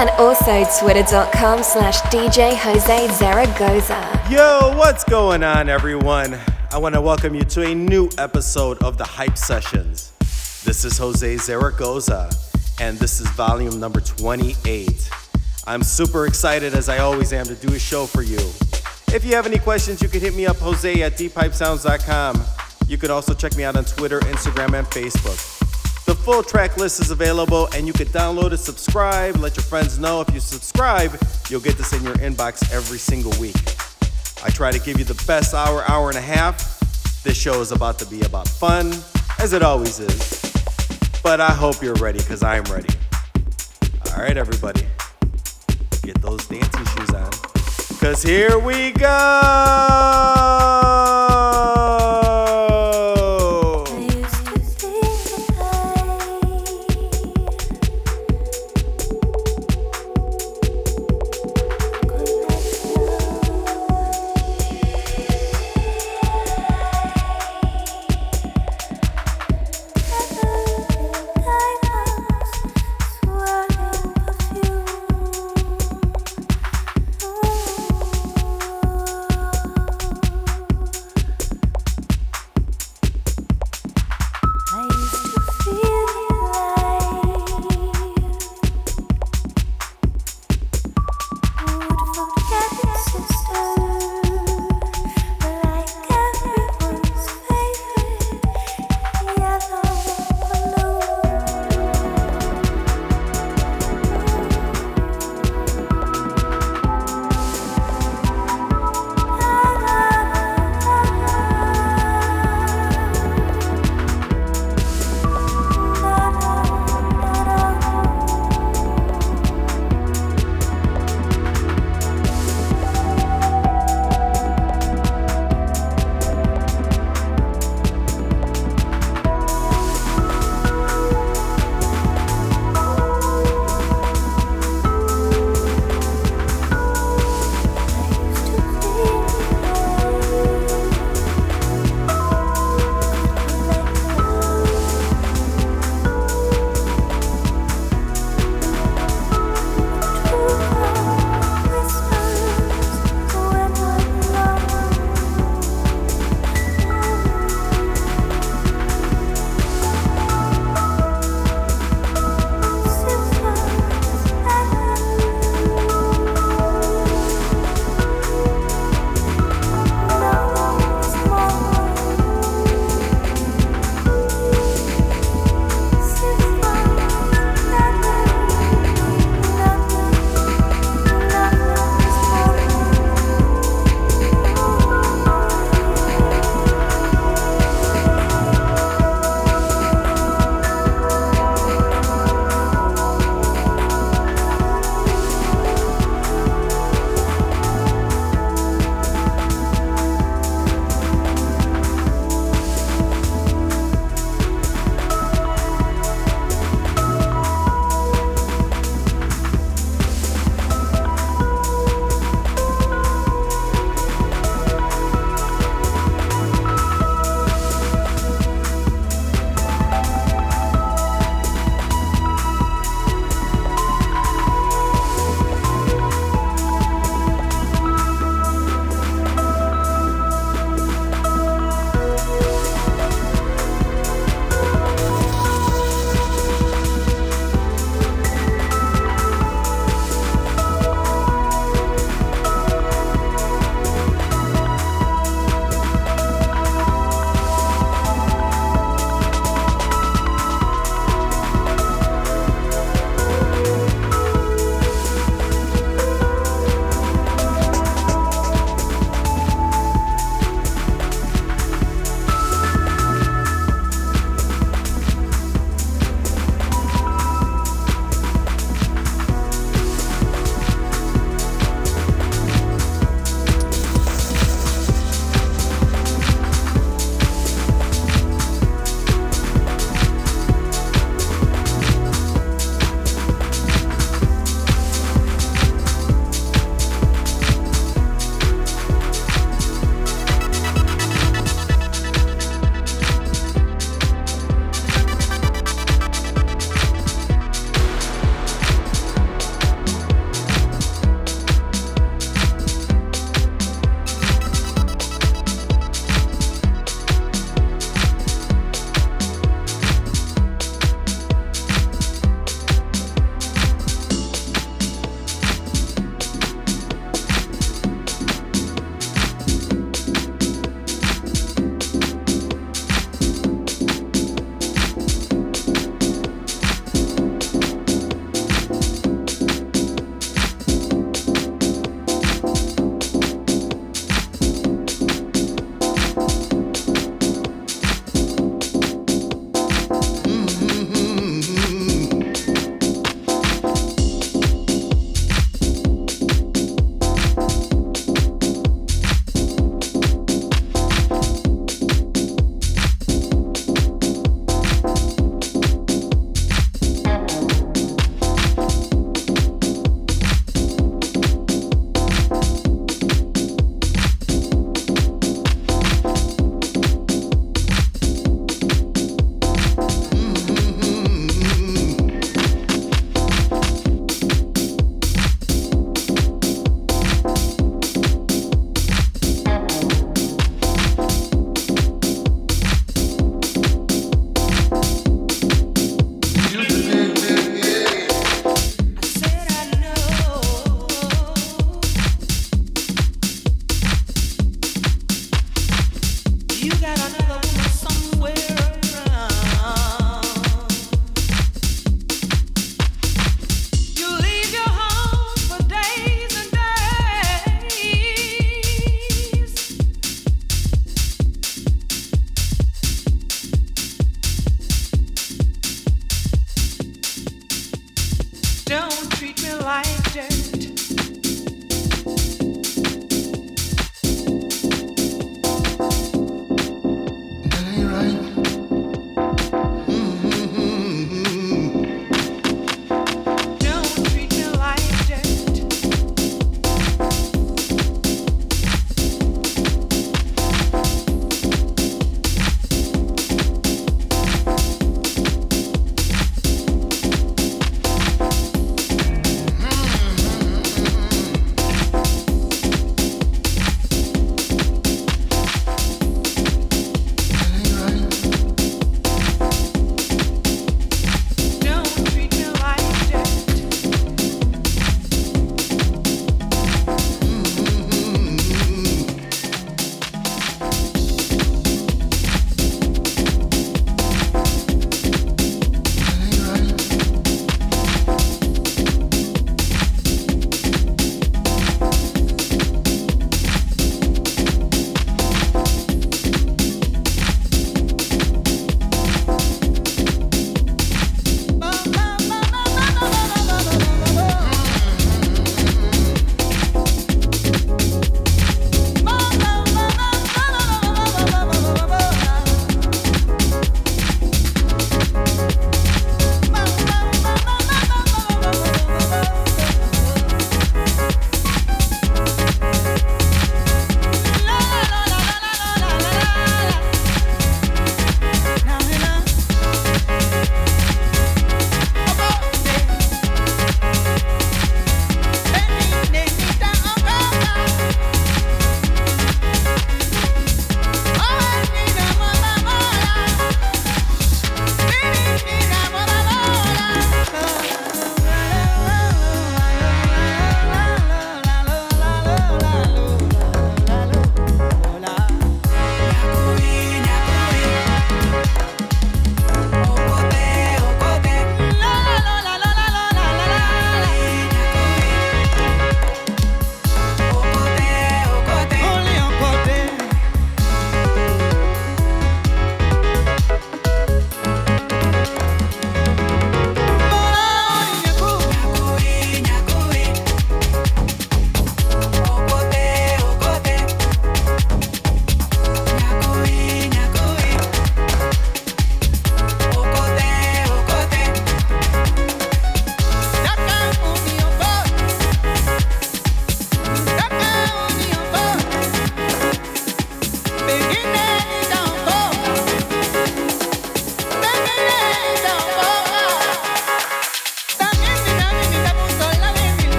and also twitter.com slash DJ Jose Zaragoza. Yo, what's going on, everyone? I want to welcome you to a new episode of the Hype Sessions. This is Jose Zaragoza, and this is volume number 28. I'm super excited, as I always am, to do a show for you. If you have any questions, you can hit me up, Jose at deephypesounds.com. You can also check me out on Twitter, Instagram, and Facebook. The full track list is available and you can download it, subscribe, let your friends know. If you subscribe, you'll get this in your inbox every single week. I try to give you the best hour, hour and a half. This show is about to be about fun, as it always is. But I hope you're ready because I'm ready. All right, everybody, get those dancing shoes on because here we go.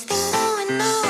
Still going on.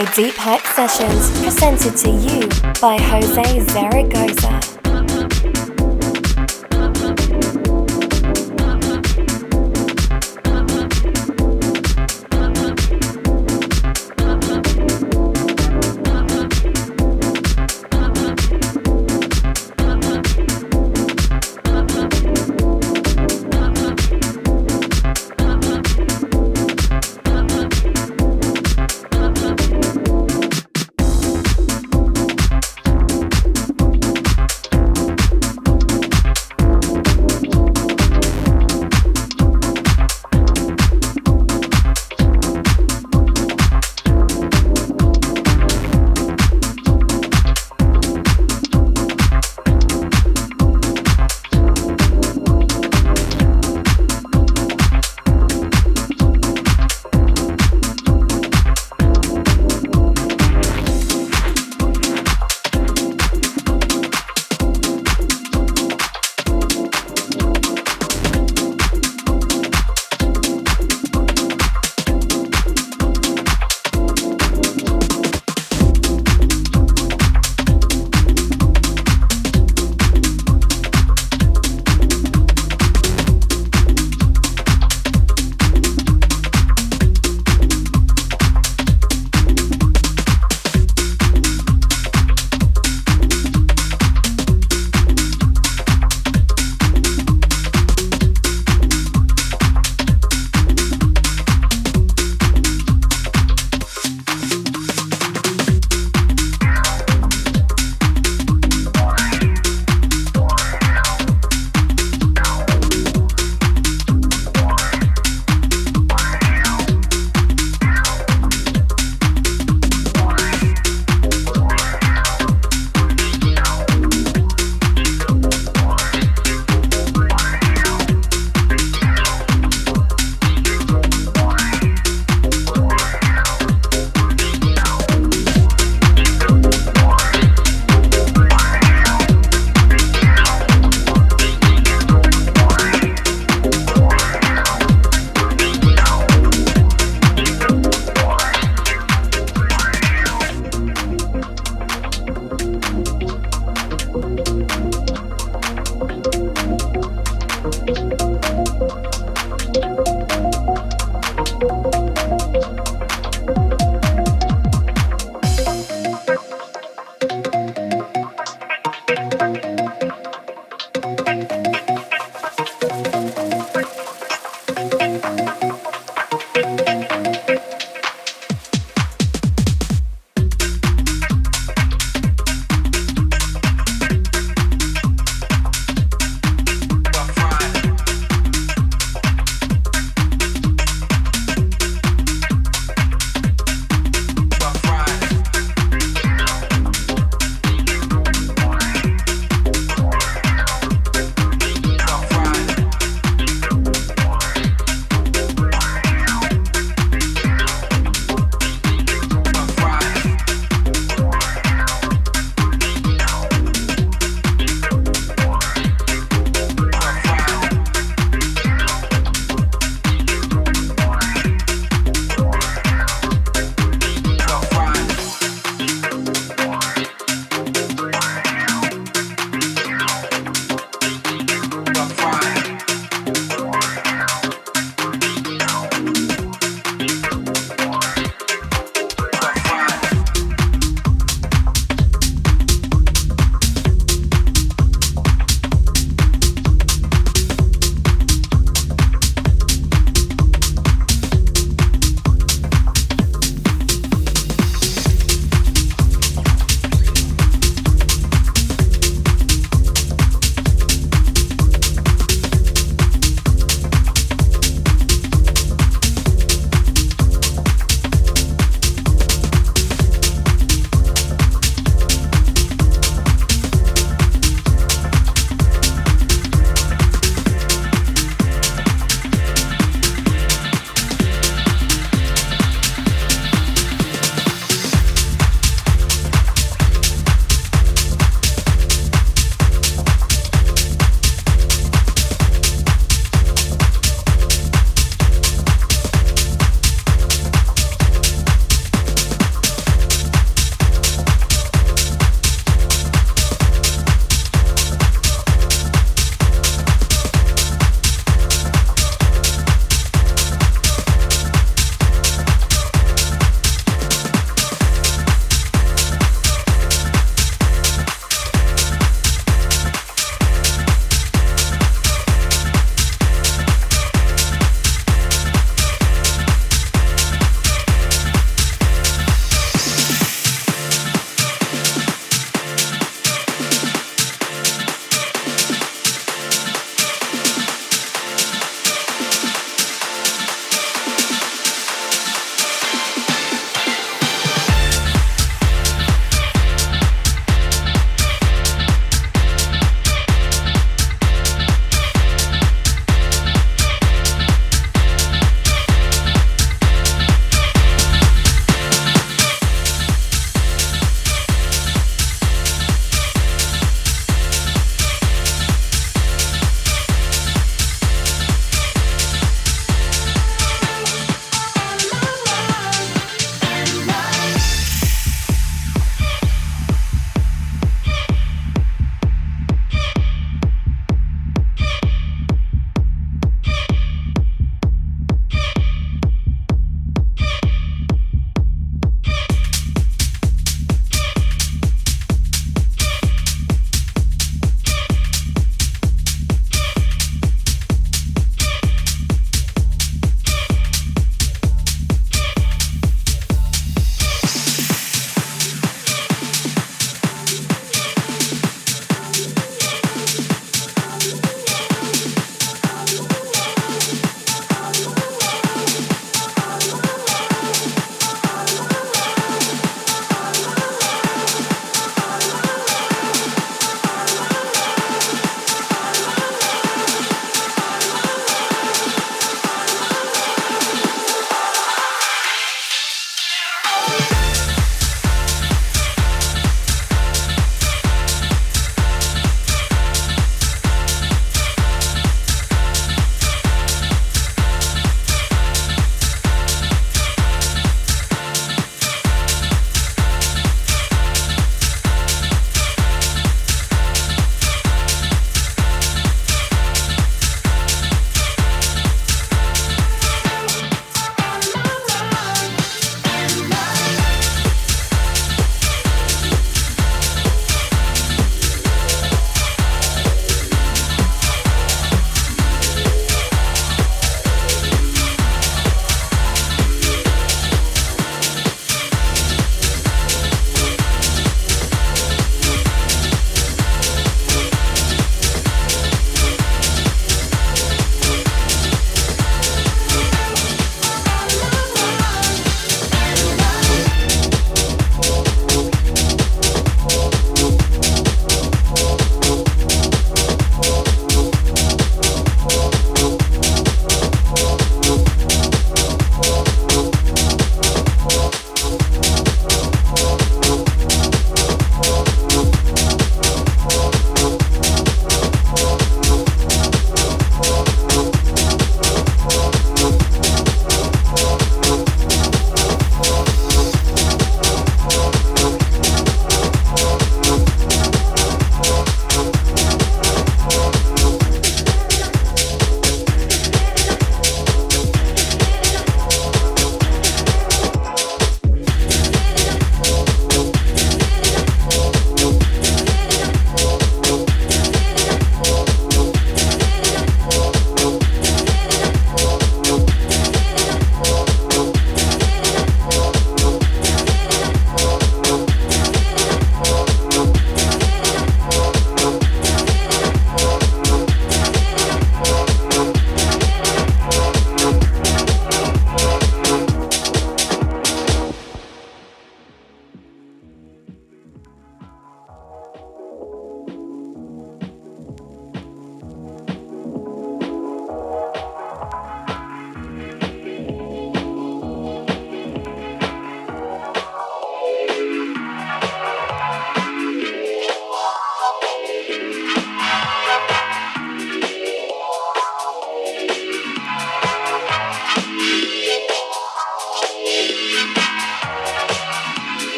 The Deep Hype Sessions, presented to you by Jose Zaragoza.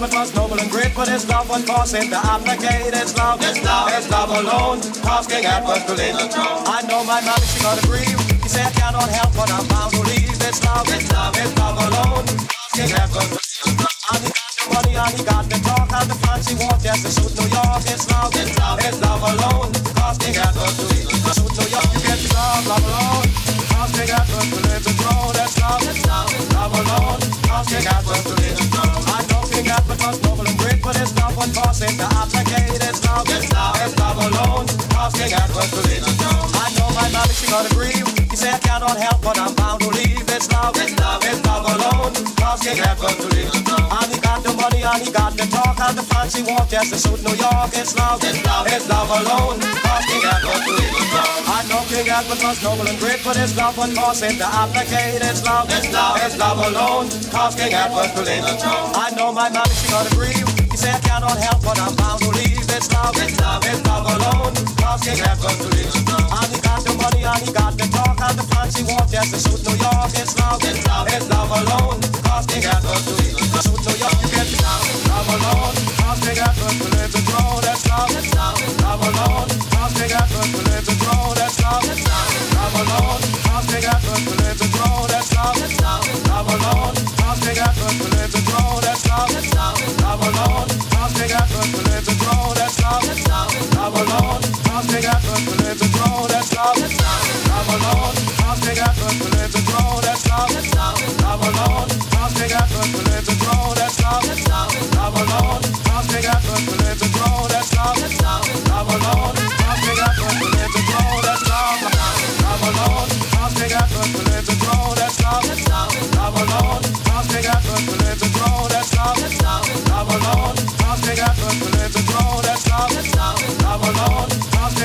know King was noble and great, but his love would cause him to abdicate. It's love, it's love, it's love alone. Asking leave the throne. I know my mother, she got a grieve. He said, cannot help but I'm bound to leave. It's love, it's love, it's love my mother, she got a grieve. He said, I cannot help, but I'm bound to leave. It's love, it's love, it's love alone. Cause Asking Edward to the. And he got the money and he got the talk and the fancy walk just to suit New York. It's love, it's love, it's love alone. Asking Edward to leave the throne. I know King Edward was noble and great, but his love would cause him to abdicate. It's love, it's love, it's love alone. Asking Edward to the. I know my mother, she gonna grieve. He said, cannot help, but I'm bound to leave. It's love, it's love, it's love alone. Asking Edward to leave. And he got the money and he got the talk and the fancy walk just to York. It's love, it's love, it's love alone. Asking Edward to leave. Suit New York, you get love, love alone. To love, alone. Asking Edward to leave the throne. That's love, love, alone. Asking Edward to leave the throne. That's love, love, alone. Asking Edward to leave the throne. That's love, love, love alone. Throne. That's love, love, love alone. Throne. That's love, love, love alone. Throne. That's love, love, love alone. Throne. That's love, love, love alone.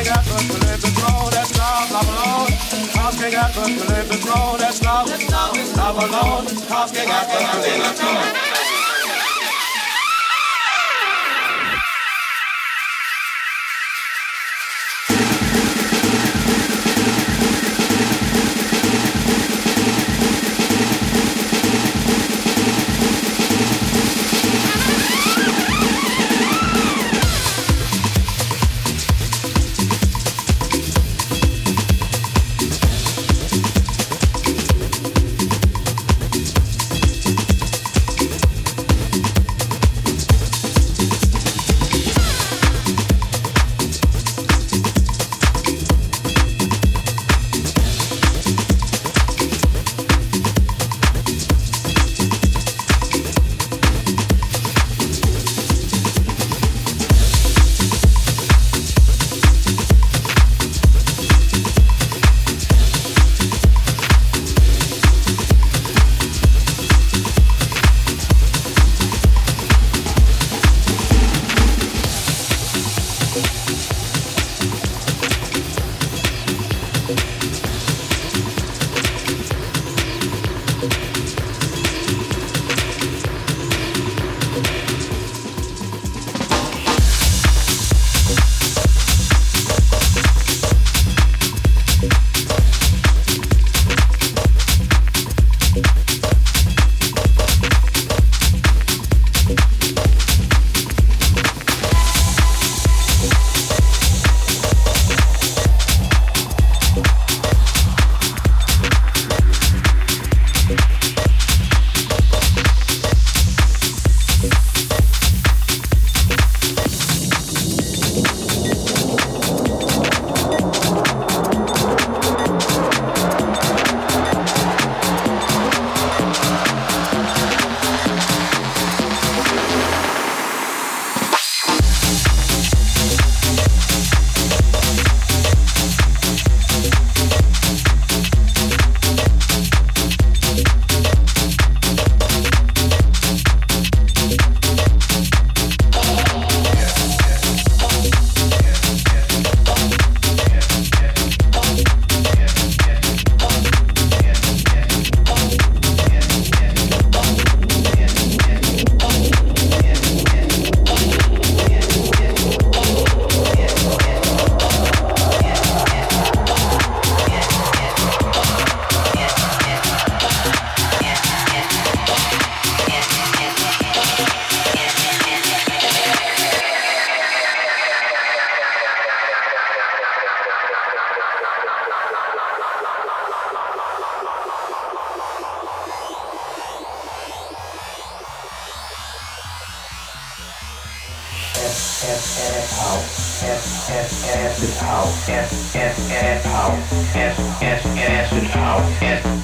Edward to leave the throne. That's alone. Edward to leave the throne. That's love, the. Everybody. I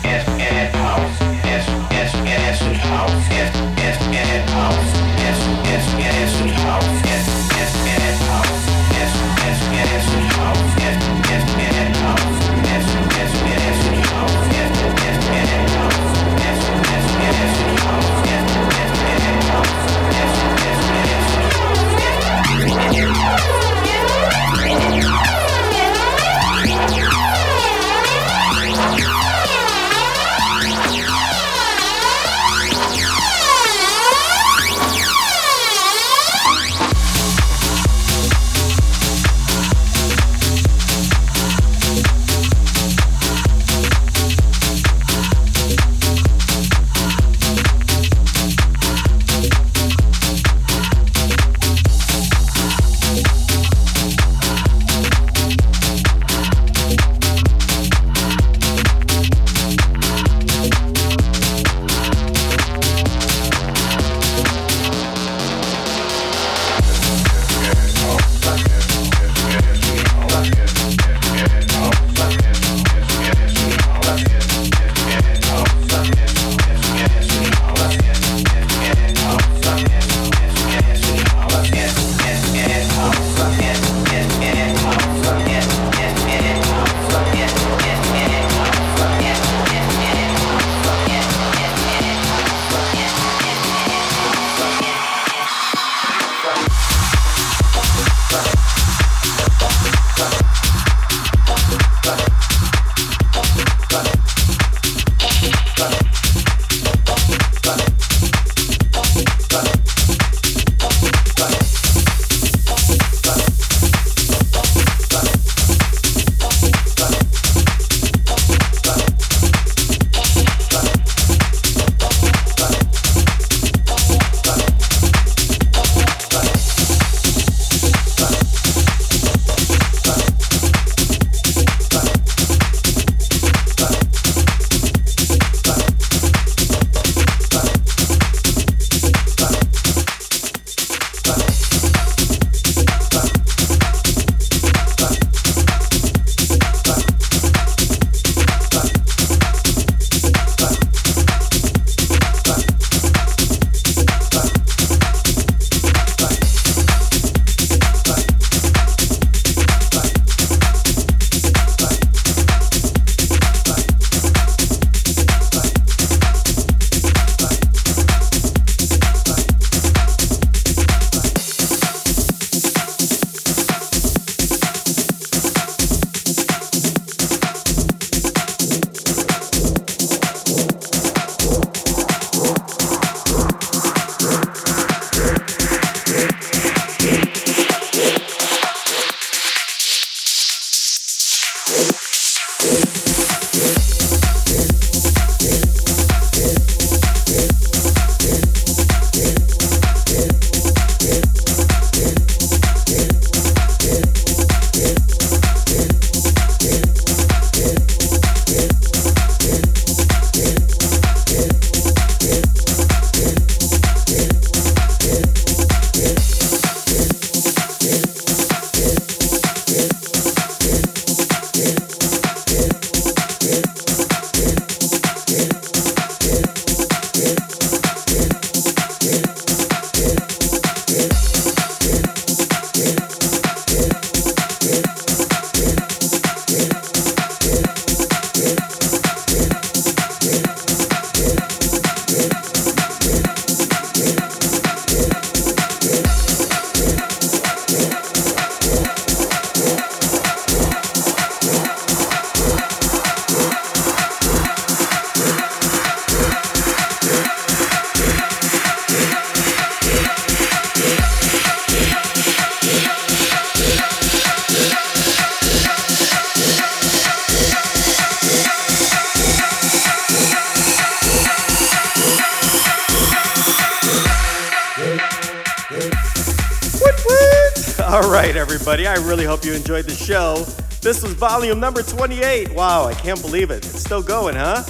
volume number 28. Wow, I can't believe it. It's still going, huh?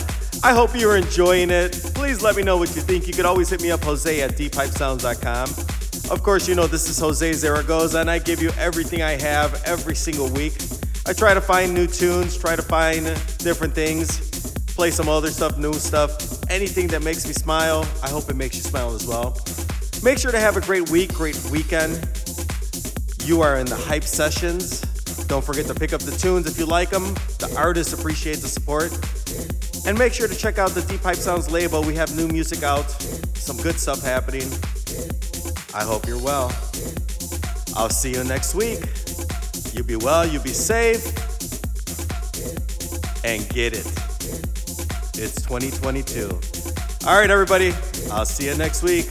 I hope you're enjoying it. Please let me know what you think. You could always hit me up, Jose at deephypesounds.com. Of course, you know this is Jose Zaragoza, and I give you everything I have every single week. I try to find new tunes, try to find different things, play some other stuff, new stuff, anything that makes me smile. I hope it makes you smile as well. Make sure to have a great week, great weekend. You are in the hype sessions. Don't forget to pick up the tunes if you like them. The artists appreciate the support. And make sure to check out the Deep Hype Sounds label. We have new music out, some good stuff happening. I hope you're well. I'll see you next week. You be well, you be safe, and get it. It's 2022. All right, everybody. I'll see you next week.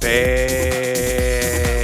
Bye.